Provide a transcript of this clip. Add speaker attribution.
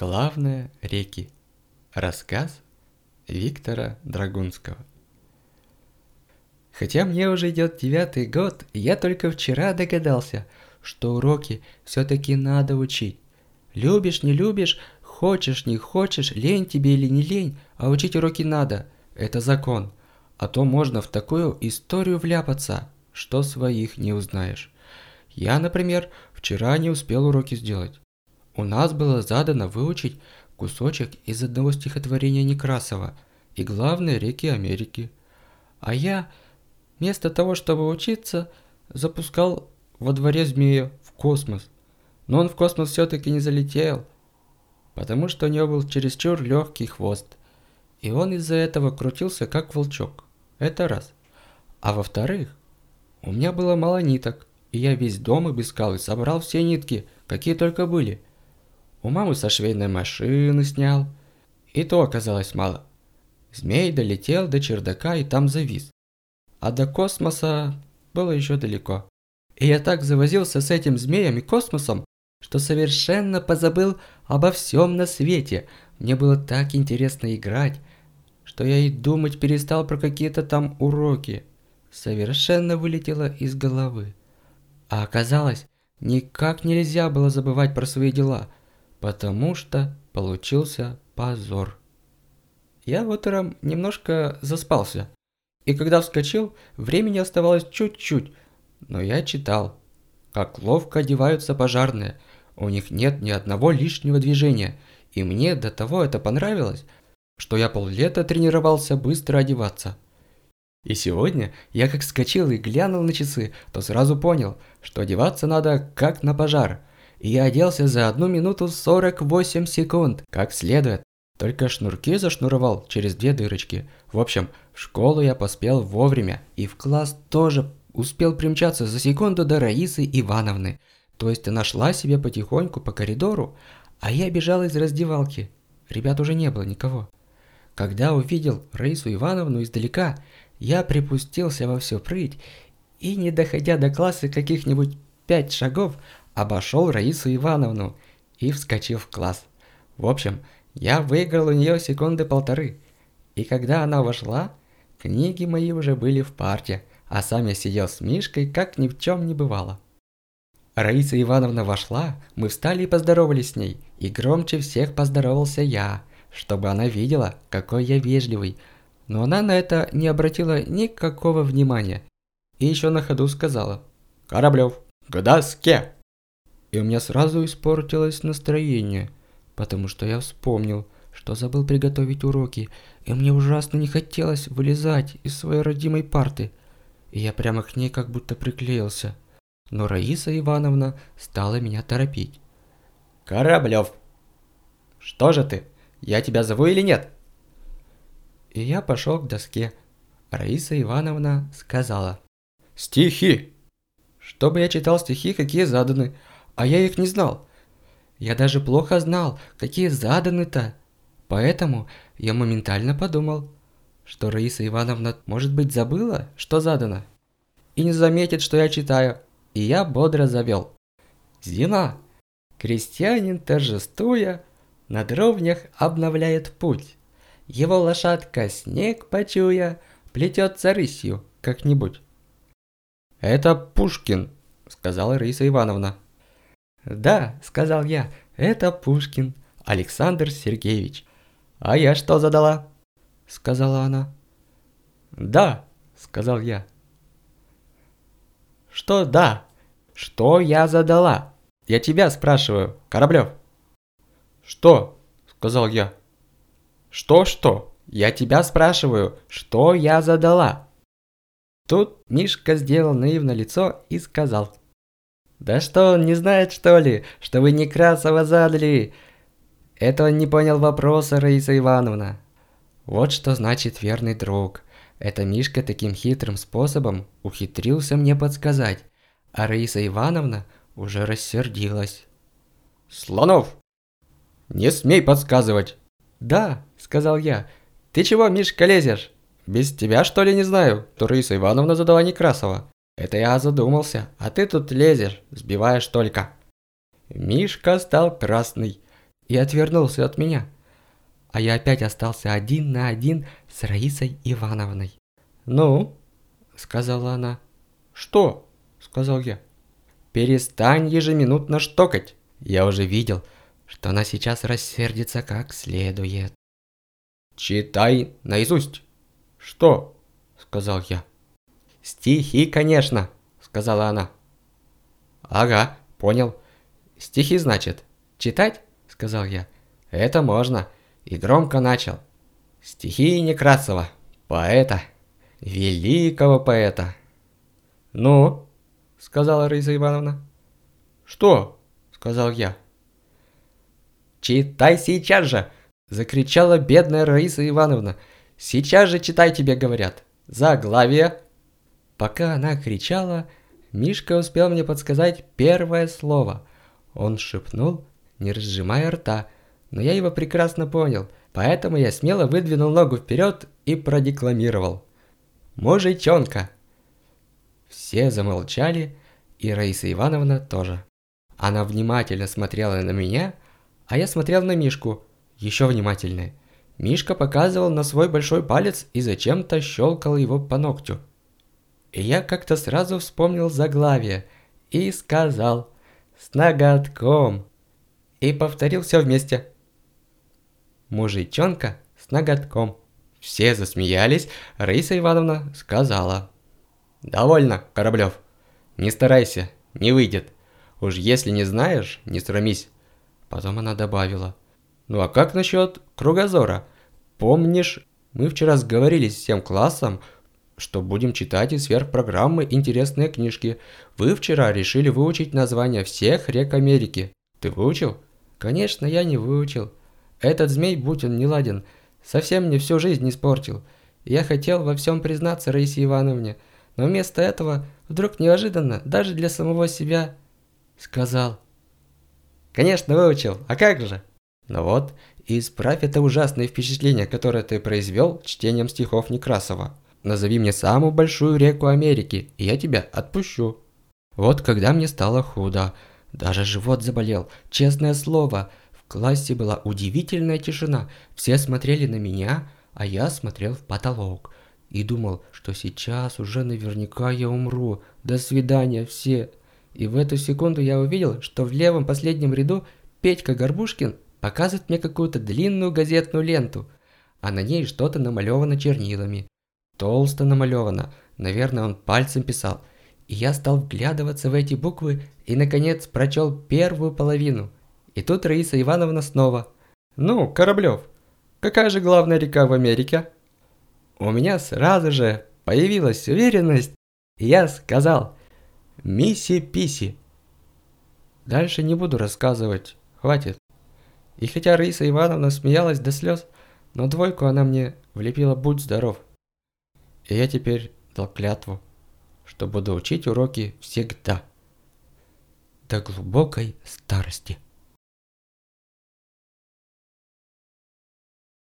Speaker 1: Главное – реки. Рассказ Виктора Драгунского. Хотя мне уже идет девятый год, я только вчера догадался, что уроки все-таки надо учить. Любишь, не любишь, хочешь, не хочешь, лень тебе или не лень, а учить уроки надо. Это закон. А то можно в такую историю вляпаться, что своих не узнаешь. Я, например, вчера не успел уроки сделать. У нас было задано выучить кусочек из одного стихотворения Некрасова и главные реки Америки. А я, вместо того, чтобы учиться, запускал во дворе змея в космос. Но он в космос все-таки не залетел, потому что у него был чересчур легкий хвост. И он из-за этого крутился как волчок. Это раз. А во-вторых, у меня было мало ниток, и я весь дом обыскал и собрал все нитки, какие только были – у мамы со швейной машины снял. И то оказалось мало. Змей долетел до чердака и там завис. А до космоса было еще далеко. И я так завозился с этим змеем и космосом, что совершенно позабыл обо всем на свете. Мне было так интересно играть, что я и думать перестал про какие-то там уроки. Совершенно вылетело из головы. А оказалось, никак нельзя было забывать про свои дела – потому что получился позор. Я утром немножко заспался, и когда вскочил, времени оставалось чуть-чуть, но я читал, как ловко одеваются пожарные, у них нет ни одного лишнего движения, и мне до того это понравилось, что я поллета тренировался быстро одеваться. И сегодня я как вскочил и глянул на часы, то сразу понял, что одеваться надо как на пожар – и оделся за одну минуту 48 секунд, как следует. Только шнурки зашнуровал через две дырочки. В общем, в школу я поспел вовремя, и в класс тоже успел примчаться за секунду до Раисы Ивановны. То есть она шла себе потихоньку по коридору, а я бежал из раздевалки. Ребят уже не было никого. Когда увидел Раису Ивановну издалека, я припустился во всю прыть и, не доходя до класса каких-нибудь пять шагов, обошел Раису Ивановну и вскочил в класс. В общем, я выиграл у нее секунды полторы. И когда она вошла, книги мои уже были в парте, а сам я сидел с Мишкой, как ни в чем не бывало. Раиса Ивановна вошла, мы встали и поздоровались с ней, и громче всех поздоровался я, чтобы она видела, какой я вежливый. Но она на это не обратила никакого внимания. И еще на ходу сказала «Кораблев, к доске!» И у меня сразу испортилось настроение, потому что я вспомнил, что забыл приготовить уроки, и мне ужасно не хотелось вылезать из своей родимой парты. И я прямо к ней как будто приклеился. Но Раиса Ивановна стала меня торопить. «Кораблев! Что же ты? Я тебя зову или нет?» И я пошел к доске. Раиса Ивановна сказала. «Стихи!» Чтобы я читал стихи, какие заданы, а я их не знал. Я даже плохо знал, какие заданы-то. Поэтому я моментально подумал, что Раиса Ивановна, может быть, забыла, что задано, и не заметит, что я читаю, и я бодро завел. Зима. Крестьянин, торжествуя, на дровнях обновляет путь. Его лошадка, снег почуя, плетется рысью как-нибудь. «Это Пушкин», — сказала Раиса Ивановна. «Да», – сказал я, – «это Пушкин, Александр Сергеевич». «А я что задала?» – сказала она. «Да», – сказал я. «Что да? Что я задала? Я тебя спрашиваю, Кораблев». «Что?» – сказал я. «Что-что? Я тебя спрашиваю, что я задала?» Тут Мишка сделал наивное лицо и сказал – да что он не знает, что ли, что вы Некрасова задали? Это он не понял вопроса, Раиса Ивановна. Вот что значит верный друг. Это Мишка таким хитрым способом ухитрился мне подсказать, а Раиса Ивановна уже рассердилась. «Слонов! Не смей подсказывать!» «Да», — сказал я. «Ты чего, Мишка, лезешь? Без тебя, что ли, не знаю, то Раиса Ивановна задала Некрасова. Это я задумался, а ты тут лезешь, сбиваешь только. Мишка стал красный и отвернулся от меня. А я опять остался один на один с Раисой Ивановной. «Ну?» – сказала она. «Что?» – сказал я. «Перестань ежеминутно штокать!» Я уже видел, что она сейчас рассердится как следует. «Читай наизусть!» «Что?» – сказал я. «Стихи, конечно!» – сказала она. «Ага, понял. Стихи, значит. Читать?» – сказал я. «Это можно». И громко начал. Стихи Некрасова, поэта, великого поэта. «Ну?» – сказала Раиса Ивановна. «Что?» – сказал я. «Читай сейчас же!» – закричала бедная Раиса Ивановна. «Сейчас же читай, тебе говорят! Заглавие!» Пока она кричала, Мишка успел мне подсказать первое слово. Он шепнул, не разжимая рта, но я его прекрасно понял, поэтому я смело выдвинул ногу вперед и продекламировал. «Мужичонка!» Все замолчали, и Раиса Ивановна тоже. Она внимательно смотрела на меня, а я смотрел на Мишку, еще внимательнее. Мишка показывал на свой большой палец и зачем-то щелкал его по ногтю. И я как-то сразу вспомнил заглавие и сказал «С ноготком!» и повторил все вместе. Мужичонка с ноготком. Все засмеялись, Раиса Ивановна сказала «Довольно, Кораблев, не старайся, не выйдет. Уж если не знаешь, не срамись». Потом она добавила «Ну а как насчет кругозора? Помнишь, мы вчера сговорились с всем классом, что будем читать из сверхпрограммы интересные книжки. Вы вчера решили выучить названия всех рек Америки. Ты выучил? Конечно, я не выучил. Этот змей, будь он неладен, совсем мне всю жизнь испортил. Я хотел во всем признаться Раисе Ивановне, но вместо этого вдруг неожиданно, даже для самого себя, сказал. Конечно, выучил, а как же? Ну вот, исправь это ужасное впечатление, которое ты произвел чтением стихов Некрасова. Назови мне самую большую реку Америки, и я тебя отпущу. Вот когда мне стало худо, даже живот заболел, честное слово. В классе была удивительная тишина, все смотрели на меня, а я смотрел в потолок. И думал, что сейчас уже наверняка я умру. До свидания все. И в эту секунду я увидел, что в левом последнем ряду Петька Горбушкин показывает мне какую-то длинную газетную ленту, а на ней что-то намалевано чернилами толсто намалевано. Наверное, он пальцем писал. И я стал вглядываться в эти буквы и, наконец, прочел первую половину. И тут Раиса Ивановна снова. «Ну, Кораблев, какая же главная река в Америке?» У меня сразу же появилась уверенность, и я сказал «Мисси-писи». Дальше не буду рассказывать, хватит. И хотя Раиса Ивановна смеялась до слез, но двойку она мне влепила «Будь здоров». И я теперь дал клятву, что буду учить уроки всегда, до глубокой старости.